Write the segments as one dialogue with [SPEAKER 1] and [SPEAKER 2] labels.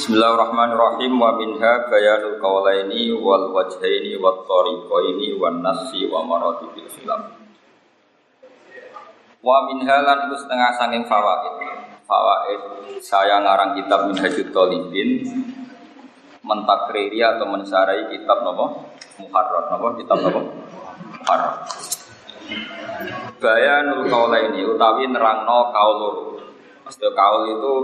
[SPEAKER 1] Bismillahirrahmanirrahim wa minha bayanul qawlaini wal wajhaini wat tariqaini wan nasi wa maratibil khilaf. Wa minha lan iku setengah sanging fawaid. Fawaid saya ngarang kitab Minhajut Talibin mentakriri atau mensarai kitab napa? Muharrar napa? Kitab napa? Muharrar. Bayanul qawlaini utawi nerangno kaul. Maksudnya kaul itu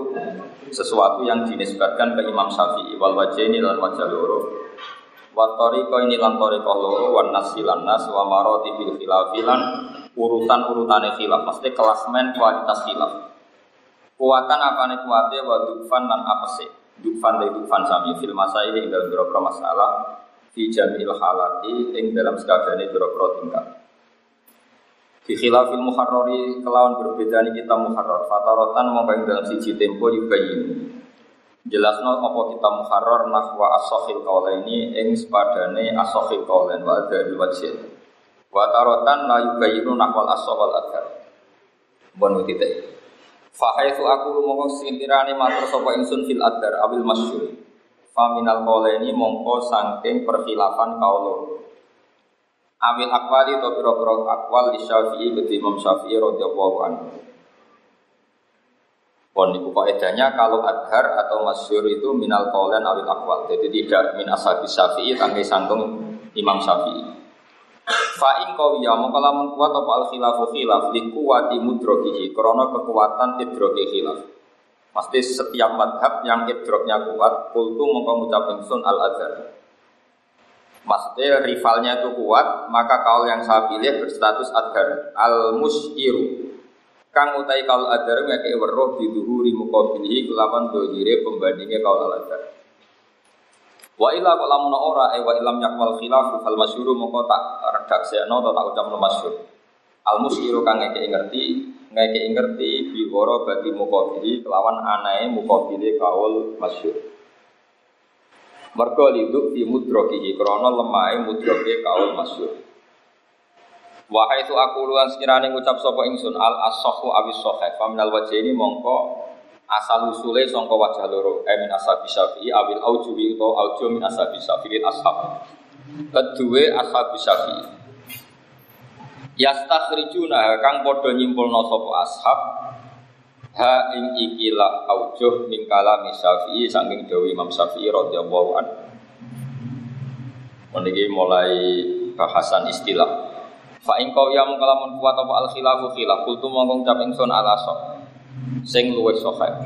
[SPEAKER 1] sesuatu yang dinisbatkan ke Imam Syafi'i. Wal wajah ini lan wajah loro. Wa tariqa ini lan tariqa loro wan nasi lan nas wa marati bil khilafilan urutan urutane khilaf. Mesti kelasmen kualitas khilaf. Kuatan apa nih kuatnya wa dufan lan apa sih dufan dari dufan sami. Fil masa ini dalam beberapa masalah fi jamil halati ing dalam sekadane beberapa tingkat di khilafil muharrari kelawan berbeda ini kita muharrar. Fatarotan mau dalam siji tempo yubayin. Jelasno apa kita muharrar nahwa asokhil kaula ini ing sepadane asokhil kaulen wa ada wajib Watarotan la yubayinu nahwal asokhal adhar Bon titik Fahaitu aku mongko sintirane matur sapa ingsun fil adhar abil masyhur. Faminal ini mongko sangking perkhilafan kaulo Amil akwali atau piro-piro akwal di syafi'i ke Imam Syafi'i radhiyallahu anhu. Pon niku edanya kalau adhar atau masyur itu minal kaulan awil akwal. Jadi tidak min ashabi Syafi'i tangkai santung Imam Syafi'i. Fa in qawiya mongko lamun kuat apa al khilafu khilaf li kuwati mudrokihi krana kekuatan idroki khilaf. Pasti setiap madhab yang idroknya kuat, kultu mongko ngucap ingsun al adhar maksudnya rivalnya itu kuat, maka kaul yang saya pilih berstatus adhar al musyiru. Kang utai kaul adhar ngeke weruh di duhuri mukabilihi kelawan dohire pembandingnya kaul al adhar. Wa ila kok lamun ora e wa ilam yakwal khilaf fal masyhuru moko tak redaksekno atau tak ucapno masyhur. Al musyiru kang ngeke ngerti ngeke ngerti bi bagi mukabili kelawan anae mukabili kaul masyhur. Mergo liduk di mudrokihi krono lemai mudroki kaul masyur. Wahai itu aku luan sekiranya ngucap sopo ingsun al asohu awis sohe faminal wajah ini mongko asal usule songko wajah loro eh, asabi syafi'i awil aujuwi atau auju min asabi syafi'in ashab kedua asabi syafi'i yastakhrijuna kang podo nyimpulno sopo ashab ha ing ikilah aujuh min kalami Syafi'i saking dawi Imam Syafi'i radhiyallahu anhu. Meniki mulai bahasan istilah. Fa ing kau yang kalamun kuat apa al khilafu khilaf kultu mongkong cap ingsun ala sok sing luwih sahih.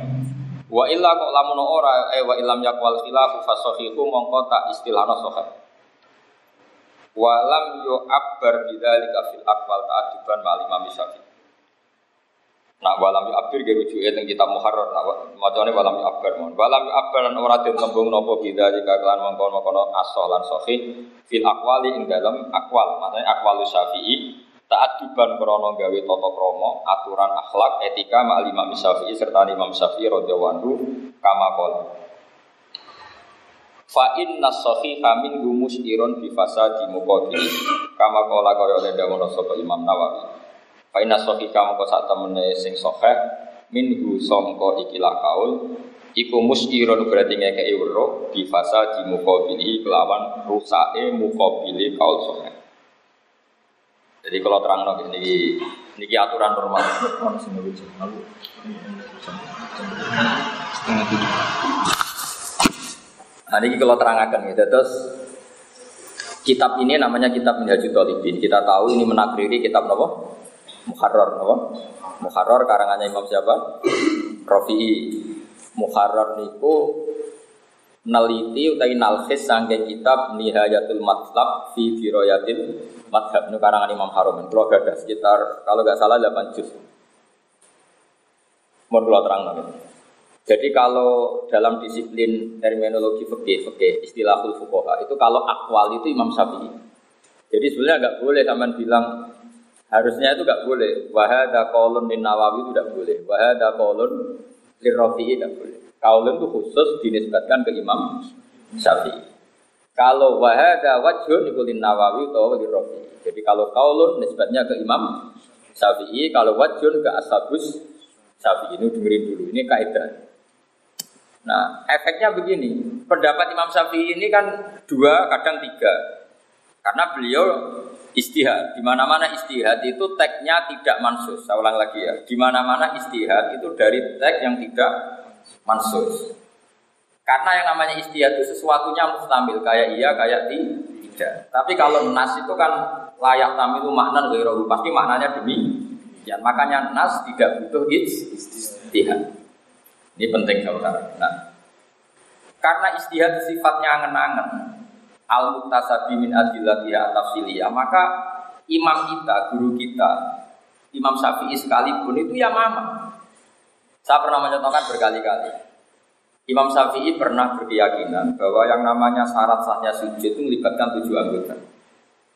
[SPEAKER 1] Wa illa kok lamun ora eh wa ilam yakwal khilafu fa sahihu mongko tak istilahna sahih. Wa lam yu'abbar bidzalika fil aqwal ta'adiban ma'al Imam Syafi'i. Nak walam yu abir ge rujuke teng kitab Muharrar nak macane walam yu abir mon. Walam yu abir lan ora den napa bida jika kelan mongkon-mongkon asal lan sahih fil aqwali ing dalam akwal. Maksudnya akwal Syafi'i taat diban krana gawe tata krama, aturan akhlak, etika ma'al Imam Syafi'i serta Imam Syafi'i radhiyallahu anhu kama qala. Fa inna sahiha min gumus iron bi fasadi muqaddimi. Kama qala kaya dawuh sapa Imam Nawawi. Faina sohi kamu kau saat temene sing soheh minhu songko ikilah kaul Iku musirun berarti ngekei wero di fasa di mukobili kelawan rusae mukobili kaul soheh Jadi kalau terang lagi ini ini aturan normal. Nah ini kalau terangkan gitu terus kitab ini namanya kitab Minhajul Talibin. Kita tahu ini menakriri kitab apa? Muharrar apa? Muharrar karangannya Imam siapa? Rafi'i. Muharrar niku neliti utawi nalkhis saking kitab Nihayatul Matlab fi Firoyatil Madhab ini karangan Imam Harum. Kalau ada sekitar kalau nggak salah 8 juz. Mau kalau terang lagi. Jadi kalau dalam disiplin terminologi fikih, fikih istilahul fuqaha itu kalau akwal itu Imam Syafi'i. Jadi sebenarnya nggak boleh zaman bilang Harusnya itu tidak boleh. Wahada kolon di Nawawi itu tidak boleh. Wahada kolon di Rafi'i tidak boleh. Kaulun itu khusus dinisbatkan ke Imam Syafi'i. Kalau wahada wajhun itu di Nawawi atau di Rafi'i. Jadi kalau kaulun nisbatnya ke Imam Syafi'i, kalau wajhun ke Ashabus Syafi'i. Ini dengerin dulu, ini kaidah. Nah, efeknya begini. Pendapat Imam Syafi'i ini kan dua, kadang tiga. Karena beliau istihad. Di mana-mana istihad itu teksnya tidak mansus. Saya ulang lagi ya. Di mana-mana istihad itu dari teks yang tidak mansus. Karena yang namanya istihad itu sesuatunya mustamil. Kayak iya, kayak tidak. Tapi kalau nas itu kan layak tamilu makna ghairuhu. Pasti maknanya demi. Ya, makanya nas tidak butuh istihad. Ini penting saudara. Nah, karena istihad sifatnya angen-angen, al muktasabi min adillatiha tafsiliyah, maka imam kita, guru kita, Imam Syafi'i sekalipun itu ya mama. Saya pernah menyatakan berkali-kali. Imam Syafi'i pernah berkeyakinan bahwa yang namanya syarat sahnya sujud itu melibatkan tujuh anggota.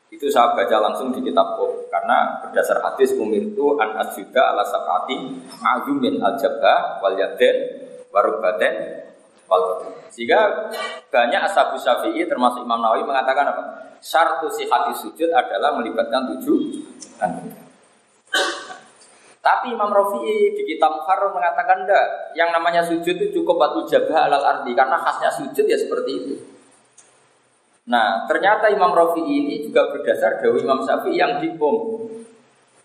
[SPEAKER 1] Itu saya baca langsung di kitab Qur karena berdasar hadis umir itu an asjuda ala sabati azumin al jabha wal yaden warubaten Sehingga banyak ashabu syafi'i termasuk Imam Nawawi mengatakan apa? Syartu sihati sujud adalah melibatkan tujuh. Tapi Imam Rafi'i di kitab Muharram mengatakan enggak, yang namanya sujud itu cukup batu jabah alal ardi karena khasnya sujud ya seperti itu. Nah, ternyata Imam Rafi ini juga berdasar dari Imam Syafi'i yang dibom.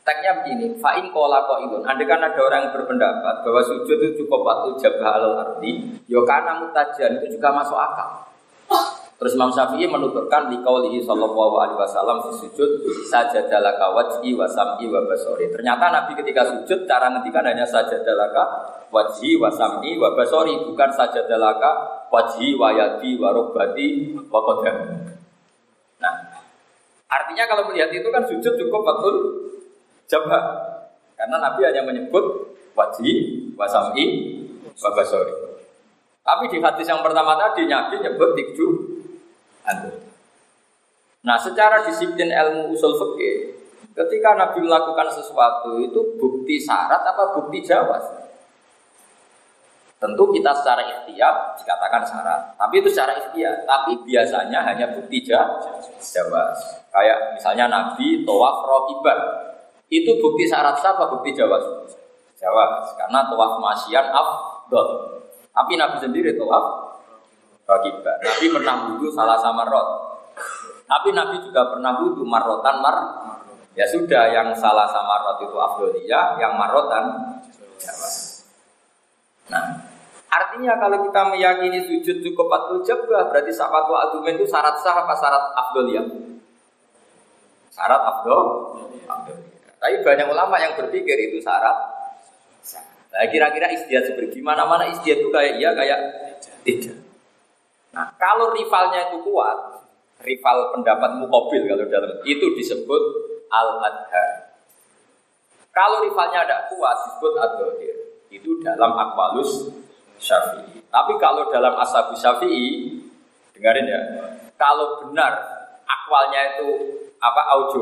[SPEAKER 1] Tagnya begini, fa'in kola ko'ilun. Andai kan ada orang yang berpendapat bahwa sujud itu cukup waktu jabah alal ardi, yo ya karena mutajan itu juga masuk akal. Terus Imam Syafi'i menuturkan di kaulihi sallallahu alaihi wasallam di sujud sajadalaka wajhi wa sam'i wa basori. Ternyata Nabi ketika sujud cara ngetikan hanya sajadalaka wajhi wa sam'i wa basori bukan sajadalaka wajhi wa yadi wa rukbati wa qadam. Nah, artinya kalau melihat itu kan sujud cukup betul jabah. Karena Nabi hanya menyebut wajhi wa sam'i wa basori. Tapi di hadis yang pertama tadi Nabi nyebut tikju antum. Nah, secara disiplin ilmu usul fikih, ketika Nabi melakukan sesuatu itu bukti syarat apa bukti jawab? Tentu kita secara ikhtiar dikatakan syarat, tapi itu secara ikhtiar. Tapi biasanya hanya bukti jawab. Kayak misalnya Nabi tawaf rokiban, itu bukti syarat siapa bukti jawab? Jawab, karena tawaf masyian afdol. Tapi Nabi sendiri tawaf rokiban. Nabi pernah wudhu salah sama rot. Tapi Nabi juga pernah wudhu marotan mar. Ya sudah, yang salah sama rot itu afdoliyah, yang marotan jawab. Nah, Artinya kalau kita meyakini sujud cukup patul jabah, berarti sahabat adumen itu syarat sah apa syarat abdul ya? Syarat abdul. abdul. Tapi banyak ulama yang berpikir itu syarat. Nah kira-kira istiadat seperti gimana mana istiadat itu kayak iya kayak tidak. Nah kalau rivalnya itu kuat, rival pendapat mukobil kalau dalam itu disebut al adha. Kalau rivalnya ada kuat disebut ad Itu dalam akwalus Syafi'i. Tapi kalau dalam asabu Syafi'i, dengarin ya, kalau benar akwalnya itu apa aujo,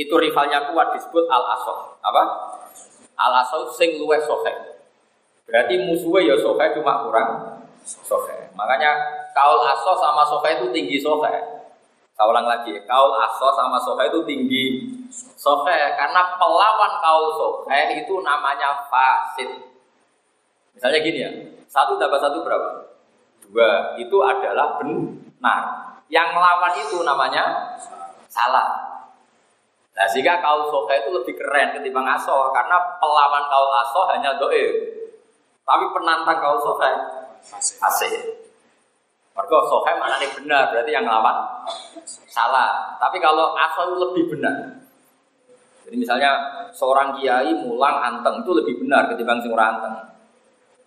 [SPEAKER 1] itu rivalnya kuat disebut al asoh. Apa? Al asoh sing luwe sohe. Berarti musuhnya ya sohe cuma kurang sohe. Makanya kaul asoh sama sohe itu tinggi sohe. Saya ulang lagi, kaul aso sama sohe itu tinggi sohe karena pelawan kaul sohe itu namanya fasid. Misalnya gini ya, satu tambah satu berapa? Dua. Itu adalah benar. Yang melawan itu namanya salah. Nah, sehingga kaul soka itu lebih keren ketimbang aso karena pelawan kaul aso hanya doe. Tapi penantang kaul soka asih. Mereka soka mana nih benar, berarti yang melawan salah. Tapi kalau aso itu lebih benar. Jadi misalnya seorang kiai mulang anteng itu lebih benar ketimbang seorang anteng.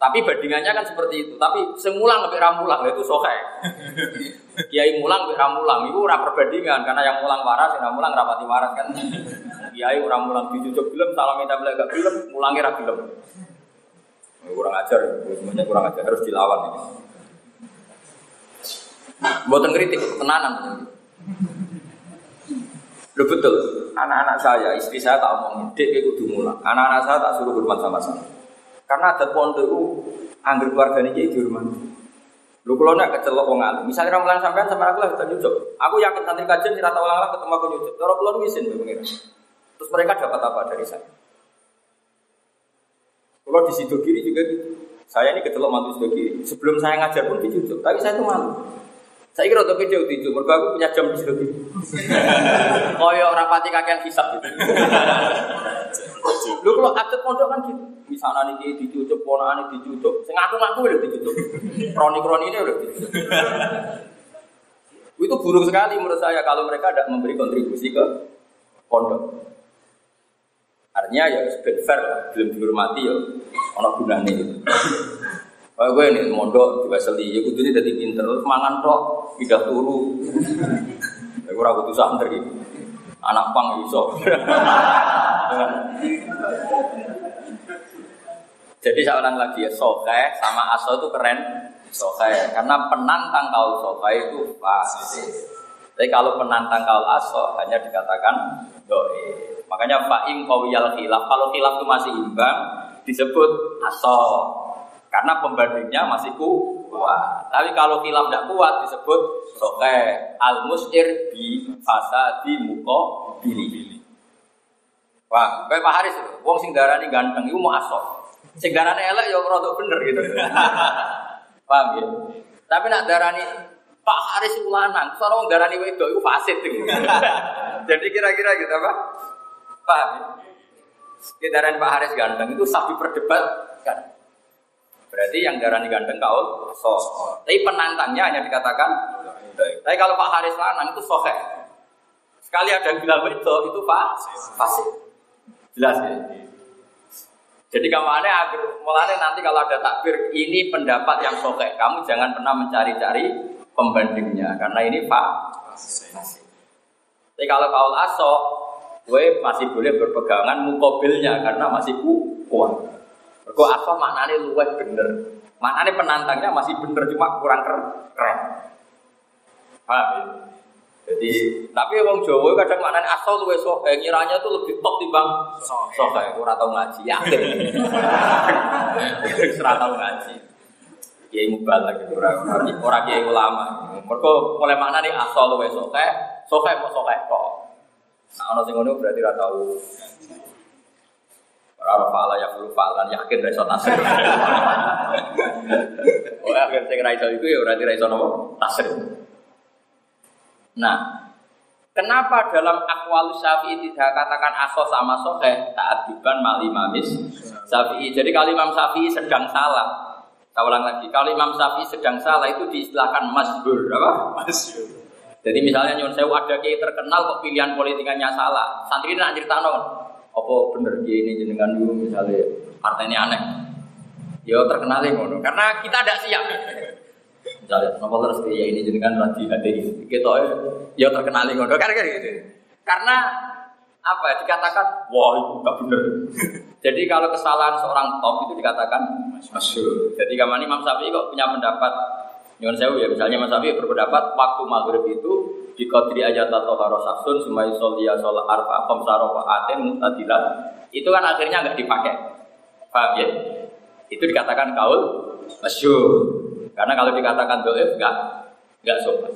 [SPEAKER 1] Tapi bandingannya kan seperti itu. Tapi semulang lebih ramulang itu sohe. Kiai mulang lebih ramulang itu ora perbandingan karena yang mulang waras, yang mulang rapati waras kan. Kiai orang mulang dicucuk film, salam minta beli gak film, mulangnya ra film. Kurang ajar, semuanya kurang ajar harus dilawan ini. Buatan kritik, tenanan. Lo betul, anak-anak saya, istri saya tak omongin, dek kudu mulang. Anak-anak saya tak suruh hormat sama saya. Karena ada pondok itu anggur keluarga ini jadi rumah. Lu kalau nak kecelok wong alim, misalnya ramalan sampean sama aku lah kita nyucuk. Aku yakin santri kajian tidak tahu lah ketemu aku nyucuk. Kalau keluar wisin pengiran. Terus mereka dapat apa dari saya? Kalau di situ kiri juga gitu. Saya ini kecelok mantu sebelah kiri. Sebelum saya ngajar pun dicucuk, tapi saya itu malu. Saya kira untuk video itu, mereka aku punya jam di sebelah kiri. Koyo orang pati kakean hisap gitu. Lu kalau atlet pondok kan gitu. Misalnya nih dicucuk, ponaan ini dicucuk. Saya ngaku-ngaku udah dicucuk. Kroni-kroni ini udah dicucuk. Itu buruk sekali menurut saya kalau mereka tidak memberi kontribusi ke pondok. Artinya ya ben fair lah, belum dihormati ya ono gunane gitu. Kayak gue nih mondok juga seli, ya kudunya jadi pinter, terus mangan tok, pindah turu. Ya gue ragu tuh santri, anak pang iso. Jadi seorang lagi ya soke sama aso itu keren soke karena penantang kau soke itu pasti. Tapi kalau penantang kau aso hanya dikatakan doi. Makanya fa'im kawiyal khilaf. Kalau khilaf itu masih imbang, disebut aso. Karena pembandingnya masih kuat. Tapi kalau khilaf tidak kuat, disebut soke. Al musir bi fasa di muko bili. Wah, kayak Pak Haris, wong sing darani ganteng, itu mau aso. Sing darani elek ya rada bener gitu. Paham ya? Tapi nak darani Pak Haris itu lanang, soalnya wong darani wedok itu fasid. Jadi kira-kira gitu apa? Paham ya? Sekitaran Pak Haris ganteng itu sapi perdebat kan. Berarti yang darani ganteng kau so. Tapi penantangnya hanya dikatakan Tapi kalau Pak Haris lanang itu sohe. Sekali ada yang bilang itu itu Pak fasih. Jelas ya. Jadi kamu agar mulanya nanti kalau ada takbir ini pendapat yang sohe. Kamu jangan pernah mencari-cari pembandingnya karena ini Pak. Tapi kalau kau aso gue masih boleh berpegangan mukobilnya karena masih kuat. Kau apa maknanya luwes bener. Maknanya penantangnya masih bener cuma kurang keren. Paham ya? Jadi, tapi wong Jawa kadang maknanya asal luwes sok, eh, ngiranya tuh lebih top timbang sok kayak ora tau ngaji, yakin. Ora tau ngaji. Kiai mubalak gitu orang orang kiai ulama. Mereka mulai mana nih asal luwes sok kayak sok kayak mau sok kayak kok. Nah, ono sing ngono berarti ora tau. Ora fala ya perlu falan yakin ra iso tasir. Oh, akhir sing ra iso iku ya berarti ra iso napa? Tasir. Nah, Kenapa dalam akwal syafi'i tidak katakan aso sama sohe ta'adiban mali mamis syafi'i. Jadi kalau Imam Syafi'i sedang salah, saya ulang lagi, kalau Imam Syafi'i sedang salah itu diistilahkan masbur, apa? Masbur. Jadi misalnya nyon sewu ada kiai terkenal kok pilihan politikanya salah. Santri ini nak cerita apa bener kiai ini jenengan dulu misalnya partai ini aneh. Ya terkenal ngono. Karena kita tidak siap. Misalnya, nopo terus kiai ini jenengan lagi ada kita ya terkenal ngono. Karena gitu. Karena apa ya dikatakan wah itu gak bener. Jadi kalau kesalahan seorang top itu dikatakan masyur. Jadi kamar Imam Syafi'i kok punya pendapat Nyuwun sewu ya, misalnya Mas Abi berpendapat waktu maghrib itu di kodri aja tato harosaksun sumai solia sholat arfa komsaro aten mutadilat itu kan akhirnya nggak dipakai. Paham ya? Itu dikatakan kaul masyur karena kalau dikatakan doif nggak nggak sopan.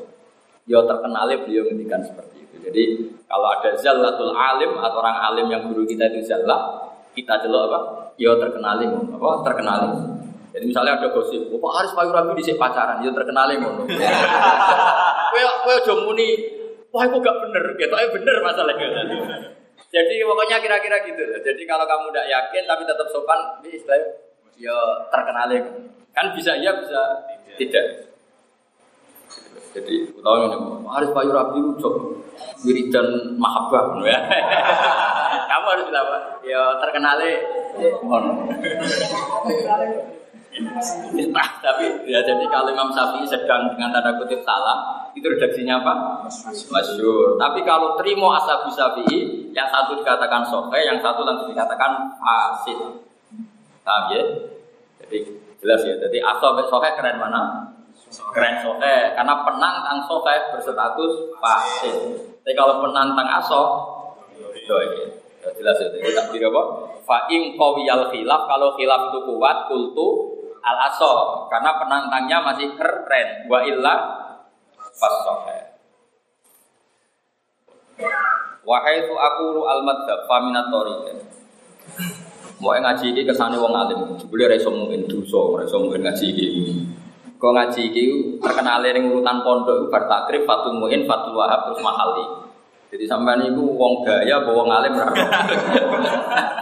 [SPEAKER 1] Yo terkenalnya beliau ngendikan seperti itu. Jadi kalau ada zallatul alim atau orang alim yang guru kita itu zallah kita jelok apa? Yo terkenalin apa? Terkenalin jadi misalnya ada gosip, oh, Pak Haris Payu Rabi di pacaran, dia terkenal ngono. Kowe kowe aja muni, wah itu gak bener, gitu, eh bener masalahnya. Jadi pokoknya kira-kira gitu. Jadi kalau kamu tidak yakin tapi tetap sopan, ini istilahnya ya terkenal Kan bisa iya bisa tidak. Jadi utawa ini, Haris Payu Rabi itu wiridan mahabbah ya. Kamu harus bilang, ya terkenal Nah, tapi ya jadi kalau Imam Syafi'i sedang dengan tanda kutip salah, itu redaksinya apa? Masyur. Tapi kalau terima asabu Syafi'i, yang satu dikatakan sohe, yang satu langsung dikatakan asid. Paham ya? Jadi jelas ya. Jadi asal sohe keren mana? Keren sohe, karena penantang sohe berstatus fasid. Tapi kalau penantang aso, ya jelas ya. Jadi tak apa? Fa'im kawiyal khilaf, kalau khilaf itu kuat, kultu al aso karena penantangnya masih keren wa illa fasohe wahai itu aku al madhab faminatori Mau ngaji iki kesane wong alim, ra iso mungkin iso mungkin ngaji iki. Kok ngaji iki terkenal ning urutan pondok iku bar takrif Fatul Muin, Fatul Wahab terus Mahali. Jadi sampean itu wong gaya bawa wong alim ra.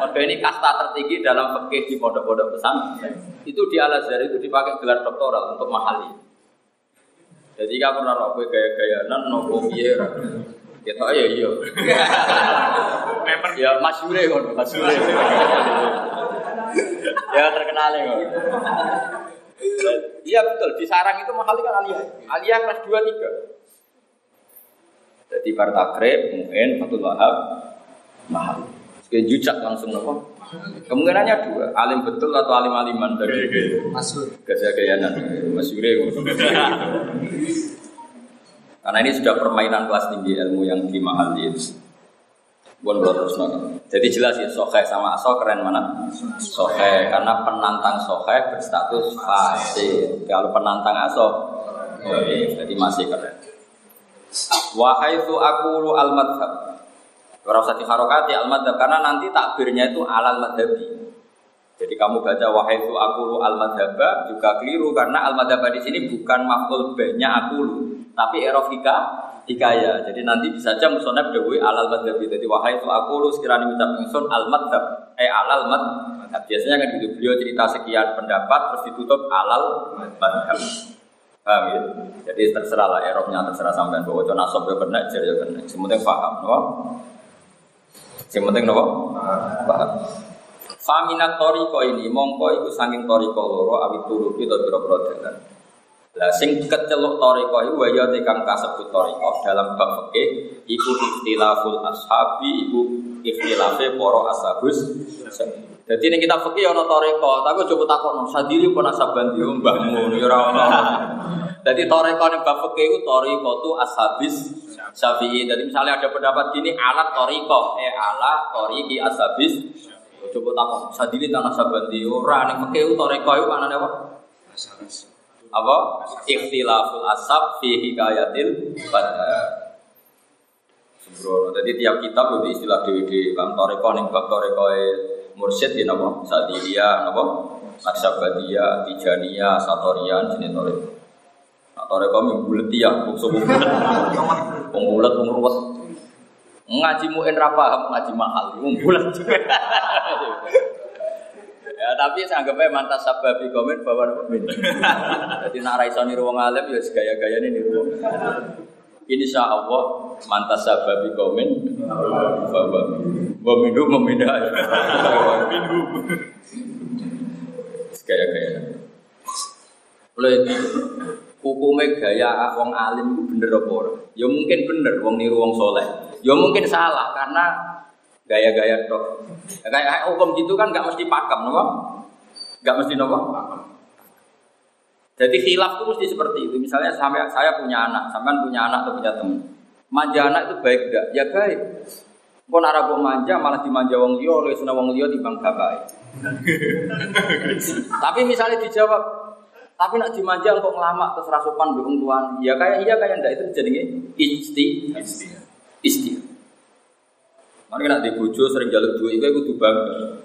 [SPEAKER 1] Mergo ini kasta tertinggi dalam fikih di pondok-pondok pesan. Itu di Al Azhar itu dipakai gelar doktoral untuk Mahali. Jadi kamu ora kowe gaya-gaya nan nopo piye Kita ya iya. ya masyure kon, masyure. ya terkenal ya. Iya betul, di sarang itu mahal kan aliyah. Aliyah kelas 2 3. Jadi partakrib, mungkin Fatul Wahab mahal. Sekali jujak langsung nopo. Kemungkinannya dua, alim betul atau alim aliman dari Masur. Gajah gayanan, masyure. Karena ini sudah permainan kelas tinggi ilmu yang di mahal itu. Bukan terus Jadi jelas ya sohe sama aso keren mana? Sohe karena penantang sohe berstatus fase. Kalau penantang aso, jadi masih keren. Wahai itu aku al madhab. Ora usah diharokati al madhab karena nanti takbirnya itu alal madhabi. Jadi kamu baca wahai itu aku al madhaba juga keliru karena al madhaba di sini bukan makhluk banyak aku lu tapi erofika hikaya. Jadi nanti bisa saja musonab dewi alal madhab. Jadi wahai itu aku lu sekiranya ucap ingsun al madhab, eh alal madhab. Biasanya kan gitu beliau cerita sekian pendapat terus ditutup alal madhab. Paham ya? Jadi terserah lah erofnya terserah sampai bahwa itu nasab ya ya. Semuanya paham, no? Semuanya no? Paham. Faminat toriko ini mongko iku saking toriko loro awit turu itu biro-biro dalan. Lah sing keceluk toriko iku wa ya kang kasebut toriko dalam bab fikih iku ikhtilaful ashabi iku ikhtilafe para ashabus. Jadi ini kita fikih ana toriko, tapi coba takon sadiri pun asaban yo mbahmu ora. Jadi toriko ning bab fikih iku toriko tu ashabis Syafi'i. Jadi misalnya ada pendapat gini alat toriko, eh ala toriki ashabis. Coba takon sadiri tanah sabandi. Ora ning fikih toriko manane apa? Ashabis apa? Ikhtilaful asab fi hikayatil badar. Sembrono. Jadi tiap kitab itu istilah dewi dewi bang toreko ning bab toreko mursyid di napa? Sadilia napa? Naksabadia tijania satorian jenis nah toreko mimbulet ya bungsu bulet pengbulet pengruwet ngaji muin rapah ngaji mahal mimbulet Ya tapi saya anggapnya mantas sababi komen bahwa min. Jadi nak raiso niru wong alim ya gaya-gaya ini niru. Insya Allah mantas sababi komen bahwa minum memindah. Minum. Gaya-gaya. Oleh itu hukumnya gaya wong alim itu bener apa Ya mungkin bener wong niru wong soleh. Ya mungkin salah karena gaya-gaya dok. Kayak hukum gitu kan nggak mesti pakem, nopo? Nggak mesti nopo? Jadi khilaf itu mesti seperti itu. Misalnya sampai saya punya anak, sampean punya anak atau punya teman. Manja anak itu baik enggak? Ya baik. Kok nara manja malah dimanja wong liya oleh sunah wong liya timbang bapak. Tapi misalnya dijawab, tapi nak dimanja kok ngelamak terus rasupan bingung tuan. Ya kayak iya kayak enggak itu jadi isti isti isti. Makanya nak bojo sering jaluk duit itu kudu bangga.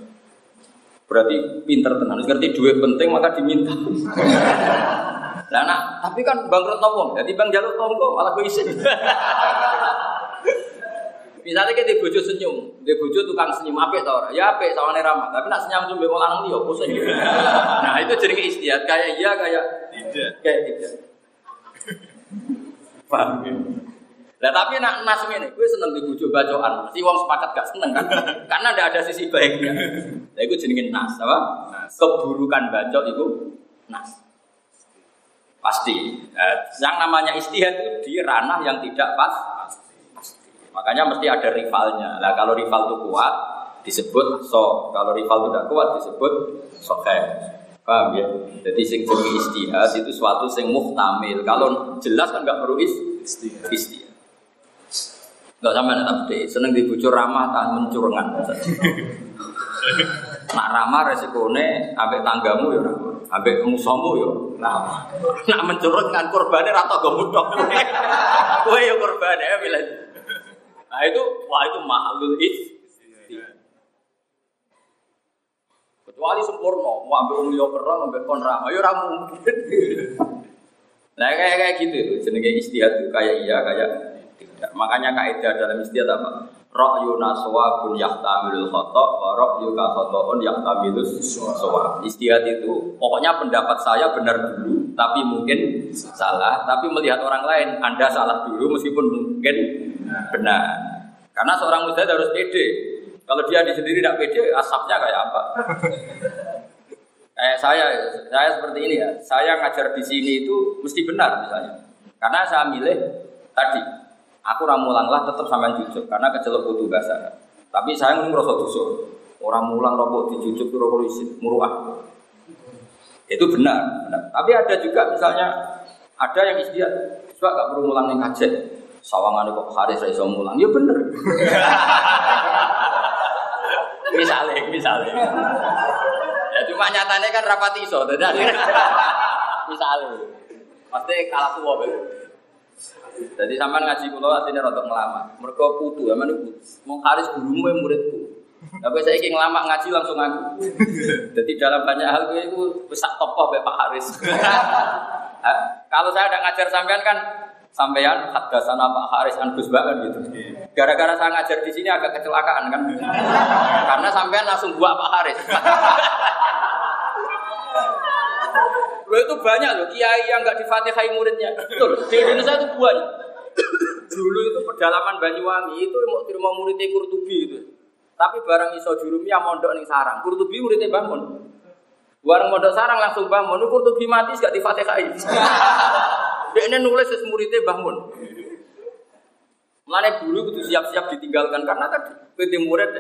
[SPEAKER 1] Berarti pinter tenan. Ngerti duit penting maka diminta. Nah, nah, tapi kan bangkrut nopo. Jadi bang jaluk tonggo malah gue isin. Misalnya kita bojo senyum, di bojo tukang senyum apik tau Ya apik sawane ramah, tapi nak senyum cuma wong lanang liya pusing. Nah, itu jadi istiadat kayak iya kayak tidak. Kayak tidak. Paham ya? Lah tapi nak nas ini, gue seneng dibujuk bacoan. Si wong sepakat gak seneng kan? Karena tidak ada sisi baiknya. Lah itu jenengin nas, apa? Nas. Keburukan bacot itu nas. Pasti. Nah, yang namanya istihad itu di ranah yang tidak pas. Makanya mesti ada rivalnya. Lah kalau rival itu kuat disebut so. Kalau rival tidak kuat disebut soke. Paham ya? Jadi sing jenenge istihad itu suatu sing muhtamil. Kalau jelas kan nggak perlu istihad. istihad. Enggak sampai nak tapi seneng dibujuk ramah tak mencurengan. Nak ramah resikonya ambek tanggamu ya ambek musuhmu ya ramah. Nak mencurengkan korbannya rata gak mudah. Kue ya korbannya ya bilang. Nah itu wah itu mahalul is. Kecuali sempurna, mau ambil umum kerang, ambil konra, ayo ramu mungkin. Nah kayak kayak gitu itu, jenenge istihad itu kayak iya kayak tidak. Makanya kaidah dalam istihad apa? Ra'yu naswabun yahtamilul khata wa ra'yu ka khata'un yahtamilus sawab. Istihad itu pokoknya pendapat saya benar dulu, tapi mungkin salah, tapi melihat orang lain Anda salah dulu meskipun mungkin benar. Karena seorang mujtahid harus pede. Kalau dia di sendiri tidak pede, asapnya kayak apa? kayak saya, saya seperti ini ya. Saya ngajar di sini itu mesti benar misalnya. Karena saya milih tadi Aku ramulang lah tetap sampean jujur karena kecelok butuh bahasa. Tapi saya ngomong rasa dosa. Orang mulang rokok dijujuk itu rokok muruah. Itu benar, benar. Tapi ada juga misalnya ada yang istiadat, coba gak perlu mulang yang kajet. Sawangan kok hari saya iso mulang, ya bener. misalnya, misalnya. Ya cuma nyatanya kan rapati iso, misalnya. Pasti kalah tua bener. Jadi sampean ngaji kula asline rada ngelama. Mergo putu, sampean iku mau haris gurumu yang muridku. Tapi saya ingin ngelama ngaji langsung aku. Jadi dalam banyak hal gue itu besar tokoh Pak Haris. Kalau saya ada ngajar sampean kan sampean hadasana Pak Haris an Gus kan gitu. Gara-gara saya ngajar di sini agak kecelakaan kan. Karena sampean langsung buat Pak Haris. Lo itu banyak loh kiai yang nggak difatihai muridnya. Betul. Di Indonesia itu banyak. Dulu itu pedalaman Banyuwangi itu mau terima muridnya Kurtubi itu. Tapi barang iso jurumnya mondok nih sarang. Kurtubi muridnya bangun. Barang mondok sarang langsung bangun. Kurtubi mati gak difatihai. Dia ini nulis muridnya bangun. Mulane guru itu siap-siap ditinggalkan karena tadi PT murid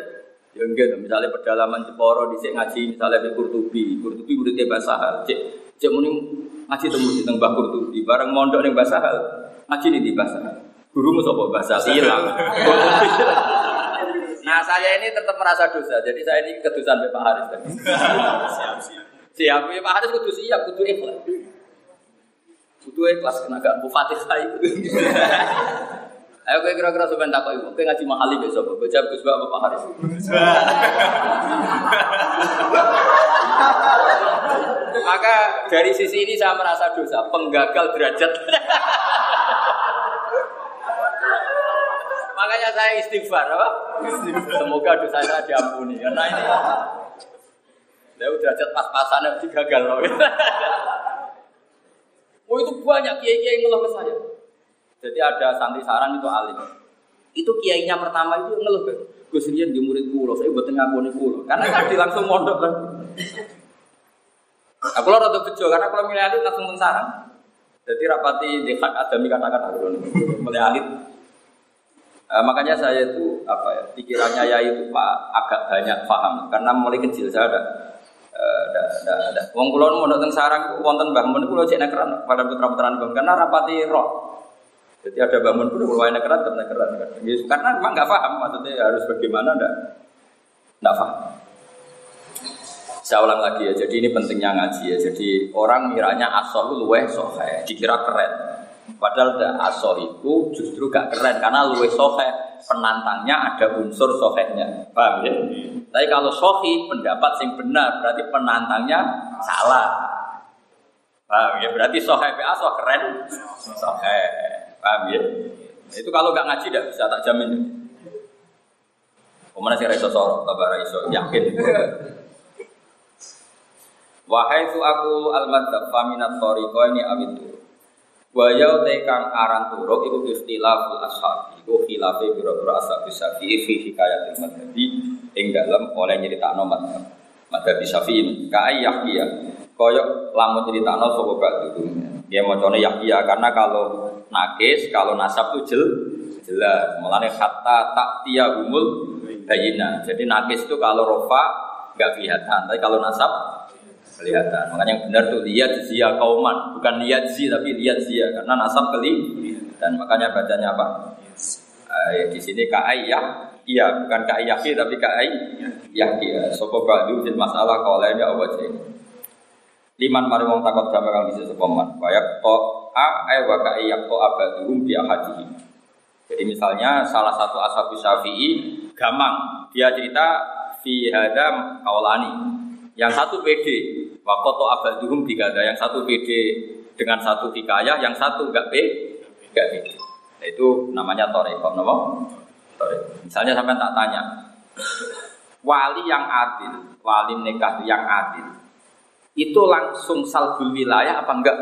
[SPEAKER 1] Ya enggak, misalnya pedalaman Jeporo di ngaji misalnya di Kurtubi, Kurtubi muridnya bahasa cek Cek muni ngaji temu di tengah Qurtubi, bareng mondok ning bahasa hal. Ngaji nih di bahasa hal. Gurumu sapa bahasa silang. nah, saya ini tetap merasa dosa. Jadi saya ini kedusan Pak Haris tadi. siap, siap. Siap, ya, Pak Haris kudu siap, kudu ikhlas. Kudu ikhlas kena gak bupati saya. Ayo kowe kira-kira sampean takok ibu, kowe ngaji mahali besok, baca Gus Pak Haris. Maka dari sisi ini saya merasa dosa, penggagal derajat. Makanya saya istighfar, apa? Semoga dosa saya diampuni. Karena ini, ya derajat pas-pasan yang gagal loh. Oh itu banyak kiai-kiai yang ngeluh ke saya. Jadi ada santri saran itu alim. Itu kiainya pertama itu ngeluh ke Gus Rian di murid kulo, saya buat ngakoni kulo. Karena tadi langsung mondok kan. Aku lo rada bejo karena kalau milih alit langsung mensarang. Jadi rapati di hak adami kata-kata milih alit. Uh, makanya saya itu apa ya pikirannya ya itu pak agak banyak paham karena mulai kecil saya ada ada. Wong kulon mau datang sarang wonten bangun kulo cek nekeran pada putra putraan bang karena rapati roh. Jadi ada bangun pun enak keran, enak keran. Karena memang nggak paham maksudnya harus bagaimana, ndak nggak paham. Saya ulang lagi ya, jadi ini pentingnya ngaji ya. Jadi orang miranya asal luweh sohe, dikira keren. Padahal asal itu justru gak keren karena luweh sohe penantangnya ada unsur sohenya. Paham ya? Tapi kalau sohi pendapat yang benar berarti penantangnya salah. Paham ya? Berarti sohe PA soh keren. Sohe. Paham ya? Itu kalau gak ngaji tidak bisa tak jamin. Ke mana sih raiso sorok, kabar raiso yakin. Wahai tu aku al-madzhab faminat tariqa ini awitu. Wa yau tekang aran turuk iku ikhtilaful ashab. Iku khilafe biro-biro ashab syafi'i fi hikayatil madhabi ing dalem oleh nyeritakno madhab. Madhab syafi'i ka yahya. Koyok lamun nyeritakno sapa ba'du. Dia macane yahya karena kalau nakis, kalau nasab itu jel, jelas. Hatta tak umul bayina. Jadi nakis itu kalau rofa nggak kelihatan, tapi kalau nasab kelihatan. Makanya yang benar tuh lihat zia kauman, bukan lihat zi tapi lihat zia karena nasab keli dan makanya bacanya apa? Uh, ya di sini kai ya, iya bukan kai yaki tapi kai yaki. Sopo badu fil masalah kalau lainnya apa sih? Liman mari wong takut berapa kali bisa sepaman. Bayak to a ay wa kai yak to abaduhum bi ahadihi. Jadi misalnya salah satu ashabu syafi'i gamang dia cerita fi hadam kaulani Yang satu PD, wakoto abaduhum digada. Yang satu PD dengan satu hikayah, yang satu enggak P, enggak PD. Nah, itu namanya toreko, nama? Misalnya sampai tak tanya, wali yang adil, wali nikah yang adil, itu langsung salbul wilayah apa enggak?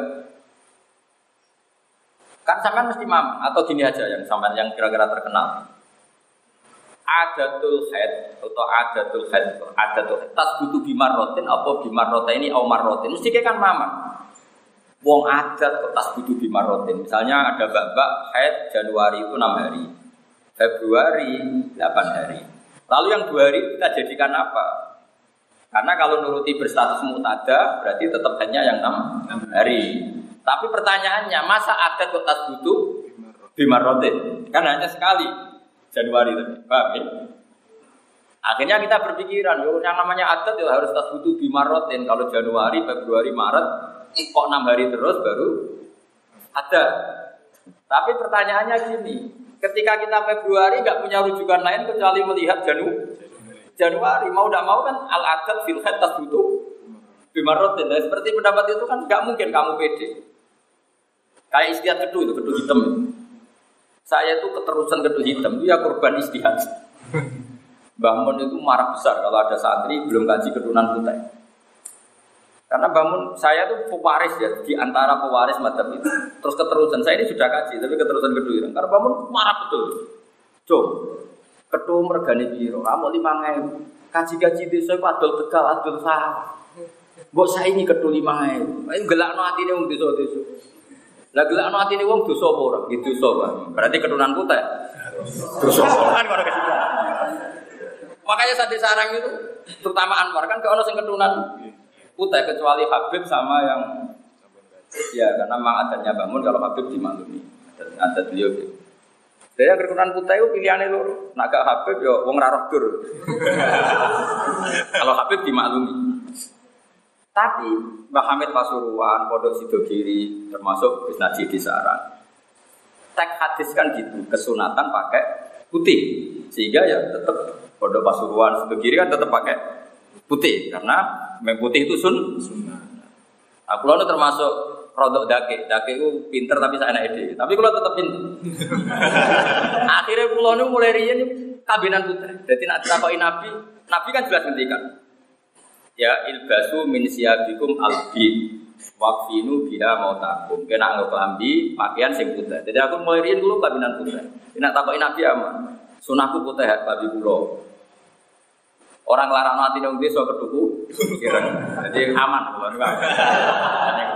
[SPEAKER 1] Kan sampean mesti mam atau gini aja yang sampean yang kira-kira terkenal. Adatul head atau adatul head adatul head tas butuh bimarotin apa bimarotin ini au marotin mesti kan mama. Wong adat kok tas butuh bimarotin. Misalnya ada babak head Januari itu 6 hari. Februari 8 hari. Lalu yang dua hari kita jadikan apa? Karena kalau nuruti berstatus mutada berarti tetap hanya yang enam hari. Tapi pertanyaannya, masa ada kok tas butuh bimarotin? Kan hanya sekali Januari tadi, paham ya? Akhirnya kita berpikiran, yang namanya adat ya harus tas butuh bimarotin. Kalau Januari, Februari, Maret, kok enam hari terus baru ada. Tapi pertanyaannya gini, ketika kita Februari nggak punya rujukan lain kecuali melihat Janu, Januari, mau tidak mau kan al adat fil tas butuh bimarotin. Nah, seperti pendapat itu kan nggak mungkin kamu pede. Kayak istihad kedua itu, kedua hitam. Saya itu keterusan kedua hitam, itu ya korban istihad. Bangun itu marah besar kalau ada santri belum kaji keturunan putai. Karena bangun saya itu pewaris ya di antara pewaris macam itu. Terus keterusan saya ini sudah kaji, tapi keterusan kedua hitam. Karena bangun marah betul. Coba ketua mergani biro, kamu lima ngem, kaji-kaji itu adol tegal, adol sah. Bok saya ini ketua lima ngem, ayo gelak no hati nih untuk desa-desa. Lah gelak ati atine wong dosa apa ora? Gitu dosa, Berarti keturunan putih. Dosa. Kan kalau ke situ. Makanya saat sarang itu terutama Anwar kan kalau sing keturunan putih kecuali Habib sama yang ya karena memang adatnya bangun kalau Habib dimaklumi adat beliau gitu. Jadi keturunan putih itu pilihannya loro. Nak gak Habib ya wong rarah dur. kalau Habib dimaklumi. Tapi Mbah Hamid Pasuruan, Pondok Sidogiri, termasuk Gus Naji di Sarang. Tek hadis kan gitu, kesunatan pakai putih. Sehingga ya tetap Pondok Pasuruan, Sidogiri kan tetap pakai putih. Karena memang putih itu sun. Aku lalu termasuk rodok dake, dake itu pinter tapi saya ide. Tapi kalau tetap pinter. Akhirnya pulau mulai rian kabinan putih. Jadi nak nabi, nabi kan jelas ngendikan ya ilbasu min siyabikum albi. Wakfinu bila mau takum kena ambi pakaian sing putih. Jadi aku mulai rian dulu kabinan putih. Nak takokin nabi aman. Sunahku putih babi pulau orang larang nanti nong desa keduku jadi aman nih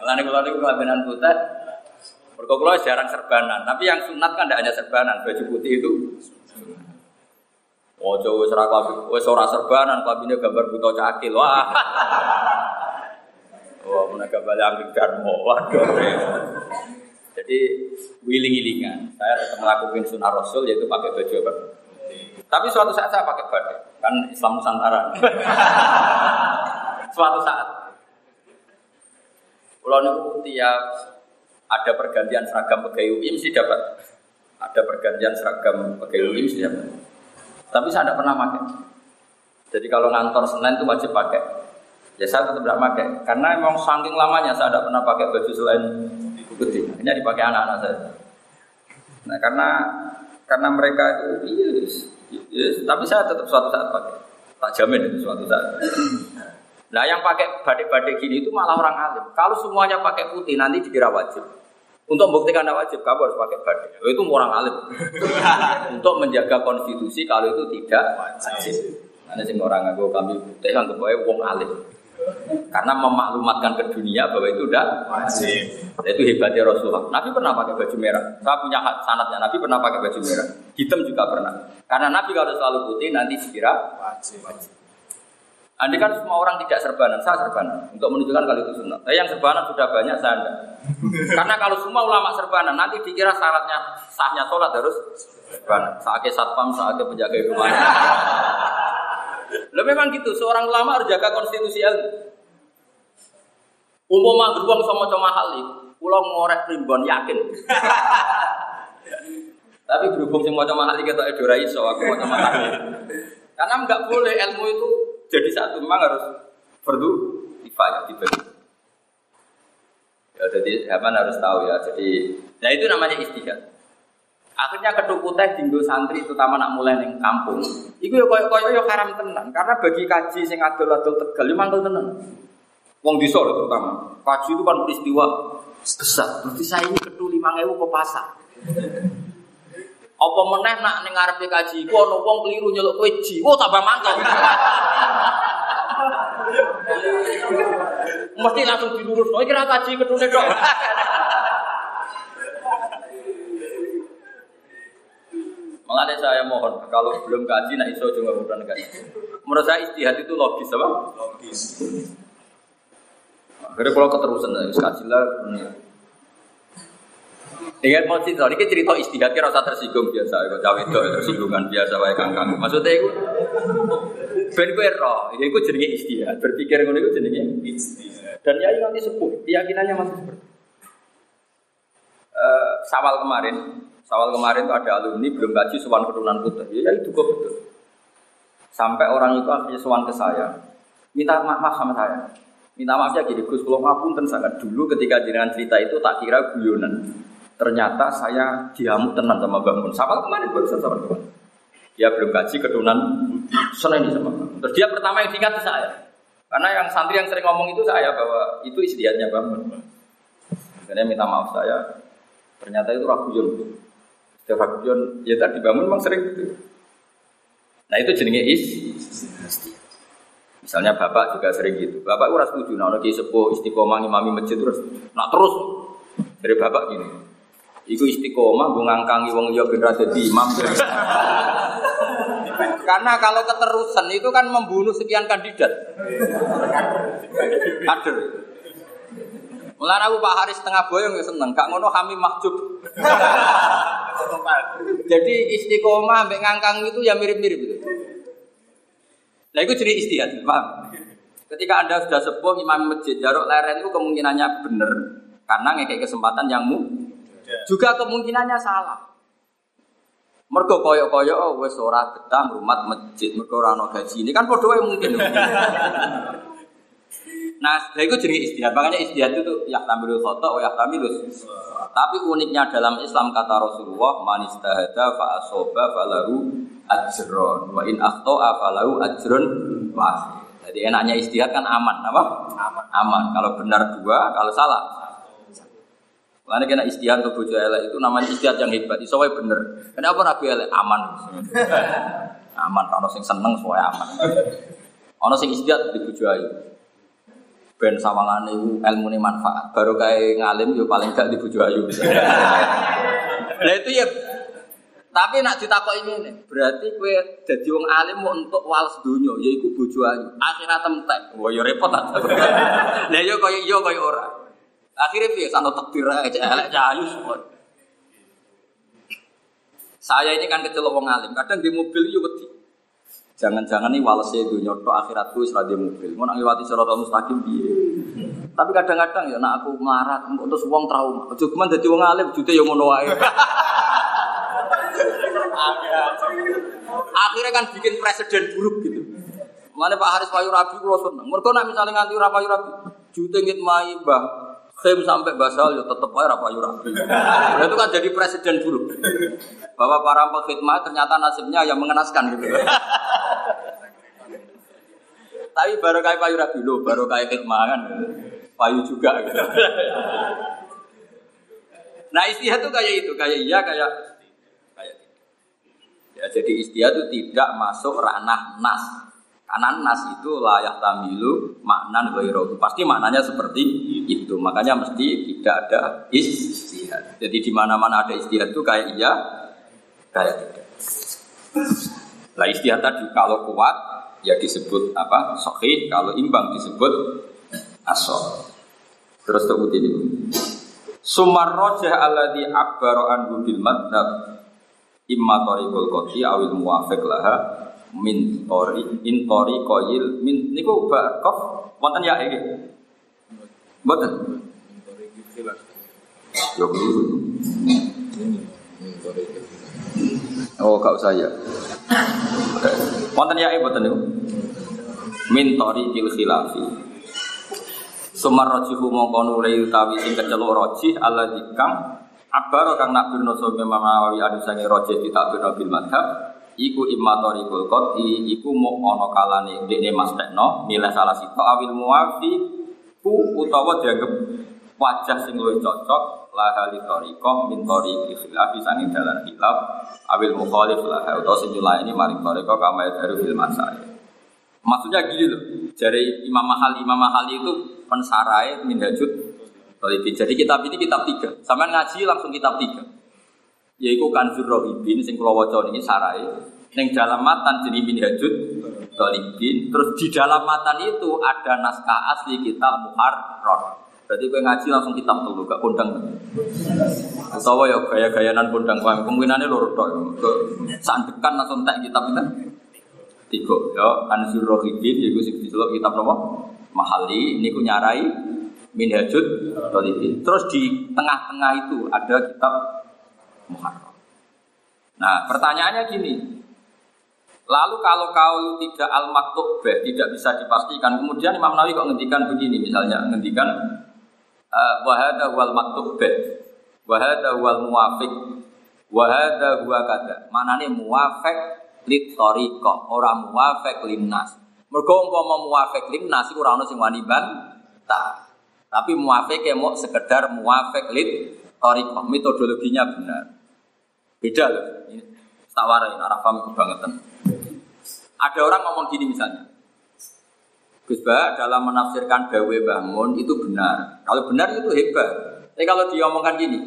[SPEAKER 1] Lalu kalau nih kabinan putih. Berkokulo jarang serbanan. Tapi yang sunat kan tidak hanya serbanan baju putih itu Ojo wis ora wis ora serbanan kabine gambar buta cakil. Wah. Wah, menaga balang darmo. Waduh. Jadi wiling-wilingan. Saya tetap melakukan sunnah Rasul yaitu pakai baju apa? Tapi suatu saat saya pakai batik. Kan Islam Nusantara. suatu saat. Kalau niku tiap ada pergantian seragam pegawai UIM sih dapat. Ada pergantian seragam pegawai UIM sih dapat. Tapi saya tidak pernah pakai. Jadi kalau ngantor Senin itu wajib pakai. Ya saya tetap tidak pakai. Karena memang saking lamanya saya tidak pernah pakai baju selain putih. Ini dipakai anak-anak saya. Nah karena karena mereka itu yes, yes, tapi saya tetap suatu saat pakai. Tak jamin itu suatu saat. Nah yang pakai badik-badik gini itu malah orang alim. Kalau semuanya pakai putih nanti dikira wajib. Untuk membuktikan tidak wajib, kamu harus pakai badik. Oh, itu orang alim. Untuk menjaga konstitusi kalau itu tidak wajib. Karena sih orang aku kami putih kan kebawa wong alim. Karena memaklumatkan ke dunia bahwa itu udah wajib. Itu hebatnya Rasulullah. Nabi pernah pakai baju merah. Saya punya sanatnya. Nabi pernah pakai baju merah. Hitam juga pernah. Karena Nabi kalau selalu putih nanti sekira wajib. wajib. Andi kan semua orang tidak serbanan, saya serbanan untuk menunjukkan kalau itu sunnah. Tapi yang serbanan sudah banyak saya enggak. Karena kalau semua ulama serbanan nanti dikira syaratnya sahnya sholat harus serbanan. Saatnya satpam, saatnya penjaga rumah. Lo memang gitu, seorang ulama harus jaga konstitusi ilmu. Umpama beruang sama cuma hal pulau ngorek primbon yakin. Tapi berhubung semua cuma hal kita edora iso, aku mau cuma Karena nggak boleh ilmu itu jadi satu memang harus perlu kifayah dibagi. Ya, jadi zaman harus tahu ya. Jadi, nah itu namanya istihad. Akhirnya ketuku teh dinggo santri terutama nak mulai neng kampung. Iku ya koyo koyo ya haram tenan karena bagi kaji sing adol-adol tegal ya mangkel tenan. Wong desa terutama. Kaji itu kan peristiwa besar. Berarti saya ini ketu 5000 ke pasar. Apa meneh nak ning ngarepe kaji iku ana wong keliru nyeluk kowe ji. Oh tambah mangkel. Mesti langsung dilurus. Oh kira kaji ketune tok. Mengenai saya mohon, kalau belum kaji, nak iso juga mudah kaji. Menurut saya istihad itu logis, apa? Logis. Akhirnya kalau keterusan, ya, kaji lah. Ingat mau cerita, ini cerita istihad kira rasa tersinggung biasa, kok cawe itu tersinggungan biasa, wae kangkang. Maksudnya itu, ben gue roh, ya itu jenenge istihad. Berpikir ngono itu jenenge istihad. Dan ya nanti sepuh, keyakinannya masih seperti. Uh, sawal kemarin, Sawal kemarin itu ada alumni belum gaji suan keturunan putih. Ya, ya itu kok betul. Sampai orang itu akhirnya suan ke saya, minta maaf sama saya. Minta maafnya gini, Gus, kalau dan sangat dulu ketika jenengan cerita itu tak kira guyonan. Ternyata saya diamuk tenan sama bangun. Sawal kemarin baru sawal kemarin. Dia belum gaji keturunan seneng sama Terus dia pertama yang diingat saya. Karena yang santri yang sering ngomong itu saya bahwa itu istiadatnya bangun. Akhirnya minta maaf saya. Ternyata itu ragu Terapion ya tadi bangun memang sering gitu. Nah itu jenenge is. Misalnya bapak juga sering gitu. Bapak ora setuju nah ono sepuh istiqomah imami masjid terus nak terus dari bapak gini. Iku istiqomah gue ngangkangi wong liya ben di imam. Karena kalau keterusan itu kan membunuh sekian kandidat. Kader. Mulane aku Pak Haris setengah boyong ya seneng, gak ngono kami makjub. Jadi istiqomah ambek ngangkang itu ya mirip-mirip itu. Nah itu jadi istihad, paham? Ketika anda sudah sepuh imam masjid jaruk leren itu kemungkinannya benar karena ngekek kesempatan yang mu. Juga kemungkinannya salah. Mergo koyo-koyo oh, wis ora betah rumah masjid, mergo ora ono gaji. Ini kan padha mungkin. Nah, nah itu jadi istihad. Makanya istihad itu ya tamilul khoto, oh ya tamilul. Tapi uniknya dalam Islam kata Rasulullah, man istahada fa asoba falahu ajron wa in akhto'a falahu ajron wahid. Jadi enaknya istihad kan aman, apa? Aman. Aman. Kalau benar dua, kalau salah. Karena kena istihad untuk bojo elek itu namanya istihad yang hebat. Iso wae bener. Kenapa ragu elek aman? aman. Kalau sing seneng soalnya aman. Ono sing istihad di bojo ayu ben sawangane ilmu ini manfaat. Baru kayak ngalim yo paling gak dibujuk ayu. Nah itu ya tapi nak ditakok ini nih, berarti kue jadi wong alim mau untuk wales dunia, yaiku bojo ayu. Akhirat entek. Wah yo repot ta. Lah yo koyo yo koyo ora. Akhirnya piye santo takdir aja elek ayu semua. Saya ini kan kecelok wong alim, kadang di mobil yo wedi. Jangan-jangan nih walese dunia tok akhiratku wis di mobil. Mau ngliwati siratal mustaqim piye? Tapi kadang-kadang ya nak aku marah terus wong trauma. Aja cuma dadi wong alim jute ya ngono wae. Akhirnya kan bikin presiden buruk gitu. Mana Pak Haris Payu Rabi kulo seneng. Mergo nak misalnya nganti ora Payu Rabi, jute ngit mai Mbah Khem sampai basal ya tetap aja apa rapi. Nah, itu kan jadi presiden buruk. Bahwa para pengkhidmat ternyata nasibnya yang mengenaskan gitu. Tapi baru kayak payu rapi lo, baru kayak khidmat kan. Payu juga gitu. Nah istilah itu kayak itu, kayak iya, kayak kayak Ya, jadi istilah itu tidak masuk ranah nas. Karena nas itu layak tamilu maknan ghairu. Pasti maknanya seperti itu. Makanya mesti tidak ada istihad. Jadi di mana-mana ada istihad itu kayak iya, kayak tidak. Lah istihad tadi kalau kuat ya disebut apa? Sahih, kalau imbang disebut asal. Terus tuh ini. Sumar rojah alladhi abbaro anhu bil madhab imma tariqul qati awil muwafiq laha min tori in tori koyil min niku bakof wonten ya iki? Mboten. Yo oh gak usah ya. Wonten ya mboten niku? Min kil khilafi. Sumar rojihu mongko nulai utawi sing keceluk rojih Allah dikang Abar kang nak birno sobe mamawi adu sangi rojih kita birno bil madhab Iku imma torikul koti Iku mau ono kalane mas tekno Nilai salah sito awil muafi Ku utawa dianggap wajah sing luwih cocok laha li toriko min tori khilafi sanging dalan khilaf awil mukhalif laha utawa sing ini maring toriko kama dari fil masai Maksudnya gini loh, dari Imam Mahali, Imam Mahali itu pensarai minhajud. Jadi kitab ini kitab tiga. Sama ngaji langsung kitab tiga. Yaitu Kanzur Rohibin, sing kula waca ini sarai. Yang dalam matan jadi minhajud Talibin. Terus di dalam matan itu ada naskah asli kitab Muharrar. Berarti gue ngaji langsung kitab dulu, gak kondang. Atau ya gaya-gayanan kondang paham. Kemungkinannya loro tok. Sandekan langsung tak kitab itu tiga ya Anzur Rohidin yaitu sing diceluk kitab nopo Mahali ini ku nyarai Minhajud Talibin terus di tengah-tengah itu ada kitab Muharram nah pertanyaannya gini lalu kalau kau tidak al maktubah tidak bisa dipastikan kemudian Imam Nawawi kok ngendikan begini misalnya ngendikan uh, wahada wal maktubah wahada wal muwafiq wahada huwa kada nih muwafiq lit kok orang muwafek limnas. Mergo umpama muwafek limnas iku ora ono sing wani tak. Tapi muwafek ya mau sekedar muwafek lit kok metodologinya benar. Beda loh. Ini tawara ini arah paham kebangetan. Ada orang ngomong gini misalnya. Gus dalam menafsirkan dawe bangun itu benar. Kalau benar itu hebat. Tapi kalau dia omongkan gini,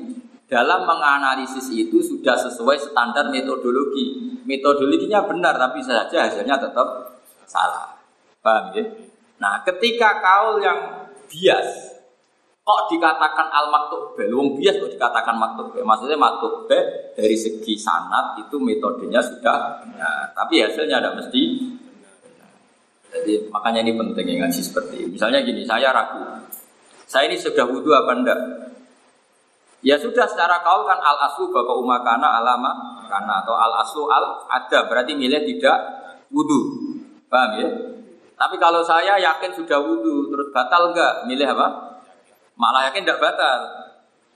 [SPEAKER 1] dalam menganalisis itu sudah sesuai standar metodologi metodologinya benar tapi saja hasilnya tetap salah. Paham ya? Nah, ketika kaul yang bias kok dikatakan al maktub wong bias kok dikatakan maktub maksudnya maktub dari segi sanat itu metodenya sudah benar tapi hasilnya ada mesti jadi makanya ini penting yang ngaji seperti ini. misalnya gini saya ragu saya ini sudah wudhu apa enggak Ya sudah secara kaul kan al aslu bapak umakana alama karena atau al aslu al ada berarti milih tidak wudhu. Paham ya? Tapi kalau saya yakin sudah wudhu terus batal enggak? Milih apa? Malah yakin tidak batal.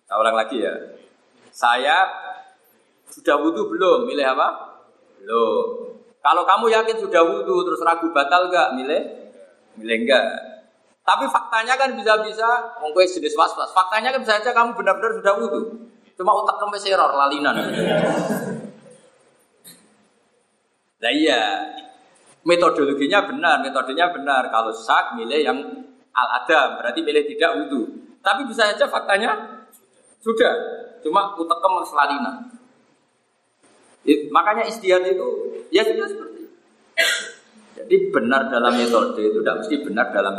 [SPEAKER 1] Saya ulang lagi ya. Saya sudah wudhu belum? Milih apa? Belum. Kalau kamu yakin sudah wudhu terus ragu batal enggak? Milih? Milih enggak. Tapi faktanya kan bisa-bisa, mungkin jenis was-was. Faktanya kan bisa saja kamu benar-benar sudah wudhu. Cuma utak kamu error, lalinan. Nah iya, metodologinya benar, metodenya benar. Kalau sak milih yang al-adam, berarti milih tidak wudhu. Tapi bisa saja faktanya sudah, cuma utak kamu selalinan. Makanya istiadat itu ya sudah seperti itu. Jadi benar dalam metode itu tidak mesti benar dalam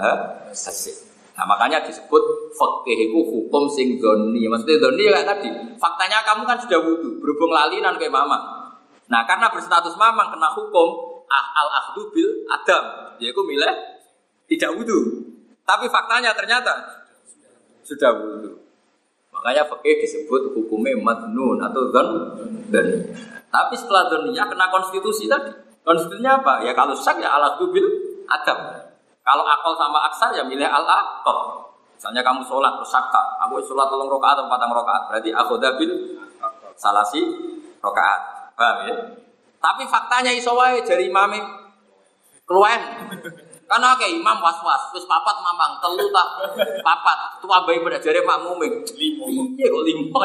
[SPEAKER 1] hasil. Nah makanya disebut fakih hukum sing doni. Maksudnya doni ya kayak tadi. Faktanya kamu kan sudah wudhu, berhubung lali nan kayak mama. Nah karena berstatus mamang kena hukum ah, al ahdu bil adam. Yaitu milih tidak wudhu. Tapi faktanya ternyata sudah wudhu. Makanya fakih disebut hukumnya madnun atau don dan. Tapi setelah doninya kena konstitusi tadi. Konstitusinya apa? Ya kalau sak ya alat bil adam. Kalau akal sama aksar ya milih al akal. Misalnya kamu sholat terus sakta, aku sholat tolong rokaat atau patang rokaat, berarti aku bil salasi rokaat. Paham ya? Tapi faktanya iso wae dari imame keluar. Karena kayak imam was-was, terus papat mamang, telu tak papat, tua bayi pada jari makmuming. Iya kok limo.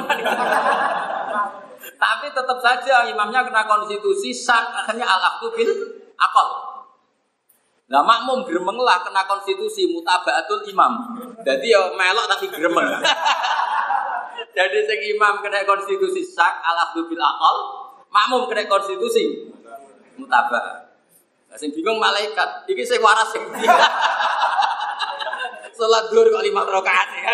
[SPEAKER 1] Tapi tetap saja imamnya kena konstitusi sak akhirnya al bil akal. Nah makmum gremeng lah kena konstitusi mutabaatul imam. Jadi ya melok tapi gremeng. Jadi sing imam kena konstitusi sak al bil akal, makmum kena konstitusi mutabah. Nah, bingung malaikat, iki sing waras sing Salat dhuwur kok lima rakaat ya.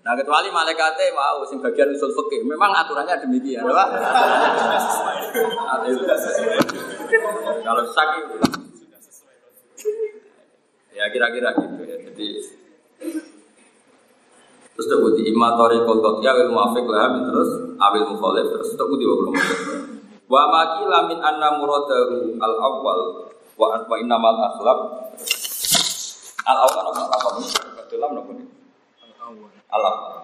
[SPEAKER 1] Nah kecuali malaikatnya mau sing bagian usul fikih, memang aturannya demikian, apa? Kalau sakit, ya kira-kira gitu ya. Jadi terus terbukti imatori kolkot ya wil muafik lah terus awil mukhalif terus terbukti belum Wa makila min anna muradahu al awal wa wa innamal akhlaq al awal apa apa ini? Dalam ini? Al awal.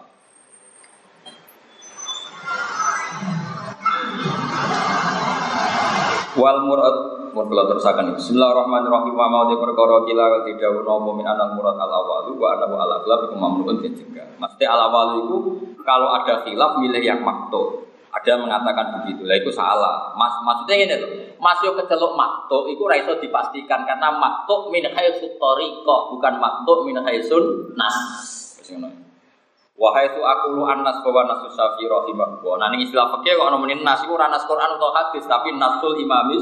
[SPEAKER 1] Wal murad mun kula terusaken Bismillahirrahmanirrahim wa mau perkara kila tidak nopo min anal murad al awal wa ana al akhlaq iku mamnuun juga. Maksudnya al awal itu kalau ada khilaf milih yang makto. Ada mengatakan begitu, lah itu salah. Mas, maksudnya ini loh, masuk ke celuk makto, itu raiso dipastikan karena makto min haisul toriko, bukan makto min haisun nas. Wahai itu aku lu anas bahwa nasus syafi rahimahullah. Nah ini istilah fakir kok nemenin nas itu ranas Quran atau hadis, tapi nasul imamis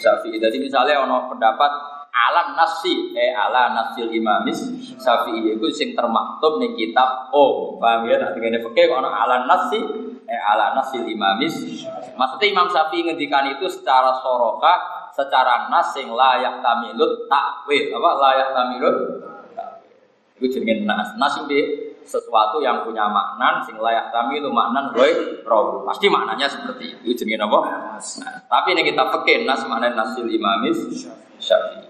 [SPEAKER 1] syafi. Jadi misalnya ono pendapat ala nasi eh ala nasil imamis syafi'i itu sing termaktub ning kitab oh paham ya nanti ini fakir ono ala nasi eh ala nasil imamis. Maksudnya Imam Syafi'i ngendikan itu secara soroka secara nas sing layak tamilut takwil. Apa? Layak tamilut itu jenenge nas. Nas itu sesuatu yang punya makna sing layak kami itu makna roy roh. Pasti maknanya seperti itu. Jenenge apa? Nah, tapi ini kita fakir nas makna nasil imamis syafi'i.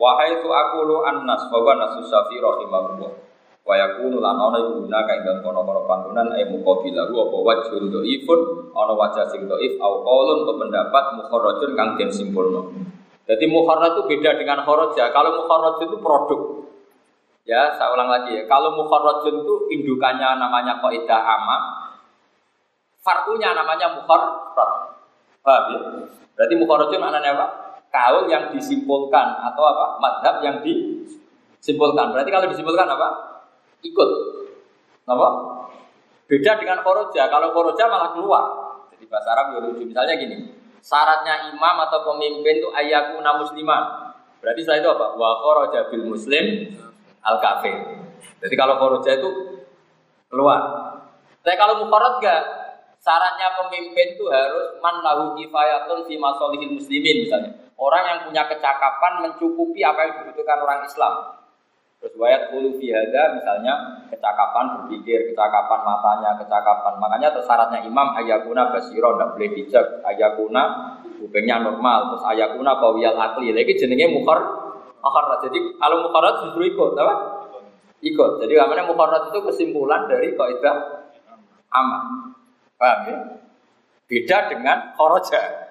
[SPEAKER 1] Wahai itu aku lu annas bahwa nasus syafi'i rahimahullah wa yakunu lan ana iku guna kae dalem kono-kono panggonan e muqabilah apa wajhun dhaifun ana wajah sing dhaif au qaulun untuk pendapat mukharrajun kang den simpulno. Jadi mukharraj itu beda dengan kharaja kalau mukharraj itu produk. Ya saya ulang lagi ya. Kalau mukharrajun itu indukannya namanya kaidah ama farkunya namanya mukharraj. Paham ya? Berarti mukharrajun maknanya apa? Kaul yang disimpulkan atau apa? Madhab yang disimpulkan. Berarti kalau disimpulkan apa ikut. Apa? Beda dengan koroja. Kalau koroja malah keluar. Jadi bahasa Arab ya lucu. Misalnya gini, syaratnya imam atau pemimpin itu ayakuna muslimah. Berarti setelah itu apa? Wa koroja bil muslim al kafir. Jadi kalau koroja itu keluar. Tapi kalau mukorot enggak, syaratnya pemimpin itu harus man lahu kifayatun fi masolihil muslimin misalnya. Orang yang punya kecakapan mencukupi apa yang dibutuhkan orang Islam. Terus wayat ulu fihada misalnya kecakapan berpikir, kecakapan matanya, kecakapan. Makanya syaratnya imam ayakuna basiro, tidak boleh bijak. Ayakuna kupingnya normal, terus ayakuna kawiyal akli. Lagi jenenge mukhar, mukhar. Jadi kalau mukharat justru ikut, apa? Ikut. Jadi namanya mukharat itu kesimpulan dari kaidah aman. Paham ya? Beda dengan khoroja.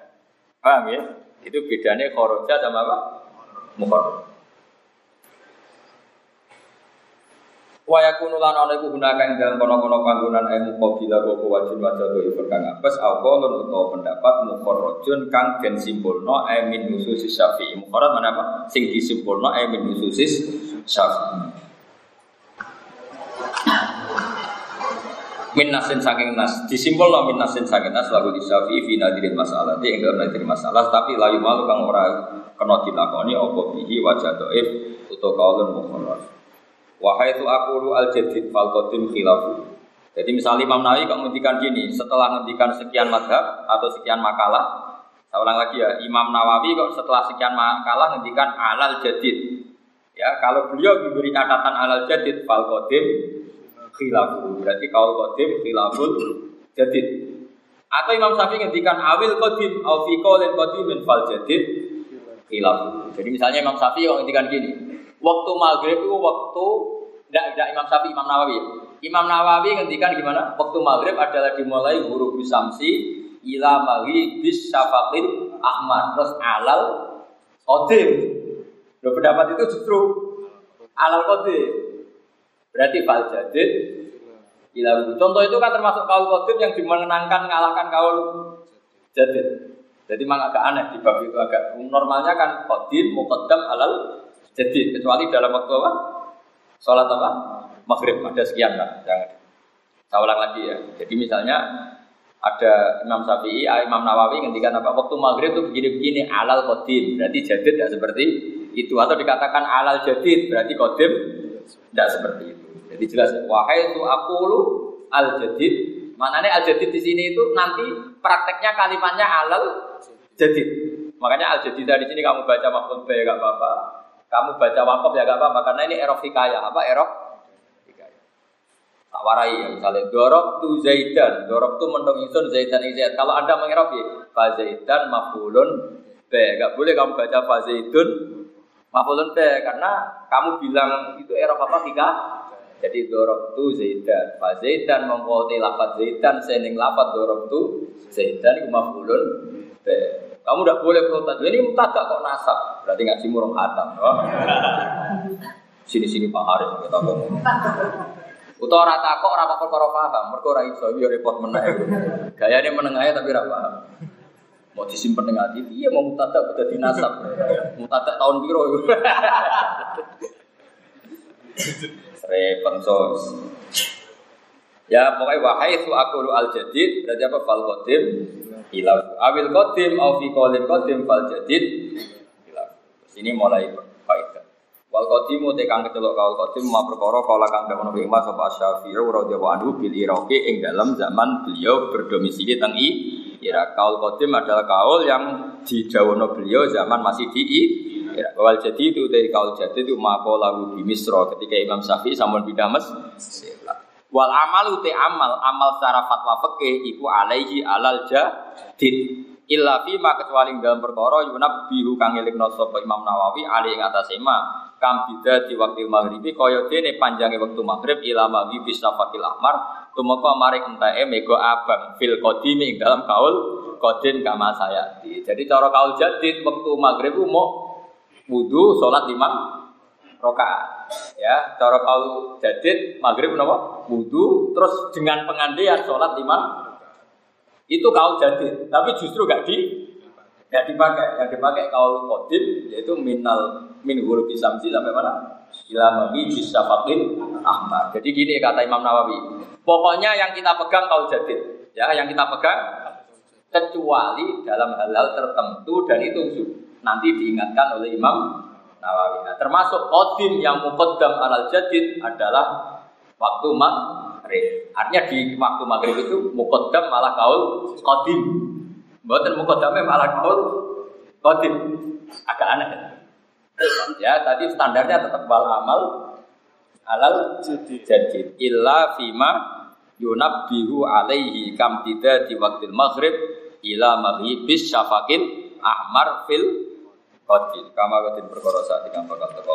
[SPEAKER 1] Paham ya? Itu bedanya khoroja sama apa? Mukharat. Wa yakunu lan ana iku gunaka ing dalem kono-kono panggonan ilmu qabila apa wajib wajah do iku kang apes utawa pendapat kang den simpulno ay min syafi'i. Mukharraj mana apa? Sing disimpulno ay min syafi'i. min nasin saking nas disimpul min nasin saking nas lagu di syafi'i fi nadirin masalah di dalam nadirin masalah tapi layu malu kang ora kena dilakoni apa bihi wajah doif utawa kaulun Wahai itu aku al jadid fal qadim khilafu. Jadi misalnya Imam Nawawi kok ngendikan gini, setelah ngendikan sekian madhab atau sekian makalah, saya ulang lagi ya, Imam Nawawi kok setelah sekian makalah ngendikan alal jadid. Ya, kalau beliau diberi catatan alal jadid fal qadim khilafu. Berarti kalau qadim khilaful jadid. Atau Imam Syafi'i ngendikan awil qadim au fi qaulin qadimin fal jadid khilafu. Jadi misalnya Imam Syafi'i kok ngendikan gini, Waktu maghrib itu waktu tidak tidak Imam Syafi'i, Imam Nawawi. Imam Nawawi ngendikan gimana? Waktu maghrib adalah dimulai huruf samsi ila mali bis syafaqin ahmad terus alal qadim. Loh, pendapat itu justru alal qadim. Berarti fal jadid ila Contoh itu kan termasuk kaul qadim yang dimenangkan mengalahkan kaul jadid. Jadi memang agak aneh di bab itu agak normalnya kan qadim muqaddam alal jadi kecuali dalam waktu apa? Sholat apa? Maghrib ada sekian kan? Jangan. Saya ulang lagi ya. Jadi misalnya ada Imam Syafi'i, ah, Imam Nawawi ngendikan apa? Waktu maghrib itu begini-begini alal kodim, berarti jadid tidak seperti itu atau dikatakan alal jadid berarti kodim tidak seperti itu. Jadi jelas wahai itu aku lu al jadid. Maknanya al jadid di sini itu nanti prakteknya kalimatnya alal jadid. Makanya al jadid dari sini kamu baca maksud B gak apa-apa. Kamu baca wakaf ya gak apa-apa karena ini erok hikayah. Apa erok? Hikayah. Tak warai ya misalnya dorok tu Zaidan, dorok tu mendong insun Zaidan ini Zaid. Kalau anda mengira ya, fa Zaidan mafulun b. Gak boleh kamu baca fa Zaidun mafulun b karena kamu bilang itu era apa tiga. Jadi dorok tu Zaidan, fa Zaidan mengkoti lafat Zaidan, sening lafat dorok tu Zaidan itu mafulun b. Kamu udah boleh protes. Ini mutadak kok nasab. Berarti ngaji murung hatam. Sini-sini Pak Haris kita ngomong. Utawa ora takok ora kok perkara paham, mergo ora iso yo repot meneh. Gayane meneng ae tapi ora. Mau disimpen ning ati, iya mau mutadak udah dinasab. Mutadak tahun iku. Repot sos. Ya pokoknya wahai itu aku al jadid berarti apa fal qadim ilau awil qadim au fi qalim qadim fal jadid ilau. Sini mulai faedah. Wal qadimu te kang kecelok kaul qadim ma perkara kala kang ono ing Mas sapa Syafi'i anhu bil Iraqi ing dalam zaman beliau berdomisili teng i Irak. Kaul qadim adalah kaul yang dijawono beliau zaman masih di Irak. Wal jadi itu dari kaul jadi itu mako lagu di Misro ketika Imam Syafi'i sampun pindah Mesir. Wal amal te amal amal secara fatwa fikih iku alaihi alal jadid. Illa fi ma kecuali dalam perkara yunab bihu kang elikno sapa Imam Nawawi ali ing atas ema kam bida di waktu maghribi kaya dene panjange waktu maghrib ila maghribi safakil ahmar. Tumeka maring entae mega abang fil qadimi ing dalam kaul kodin kama saya. Jadi cara kaul jadid waktu maghrib mau wudu salat lima rokaat. Ya, cara kau jadid maghrib napa? Wudu terus dengan pengandian sholat lima itu kau jadid, tapi justru gak di gak dipakai. Yang dipakai kau kodim yaitu minal min huruf samsi sampai mana? Ila bisa pakai ahmad. Jadi gini kata Imam Nawawi. Pokoknya yang kita pegang kau jadid, ya yang kita pegang kecuali dalam hal-hal tertentu dan itu nanti diingatkan oleh Imam Nawawi. Nah, termasuk kodim yang mukodam alal jadid adalah waktu maghrib. Artinya di waktu maghrib itu mukodam malah kaul kodim. Bukan mukodamnya malah kaul kodim. Agak aneh. Ya, tadi standarnya tetap wal amal alal jadid. Illa fima bihu alaihi kam tidak di waktu maghrib ila maghribis syafakil ahmar fil Qatil kama qatil perkara saat bakal teko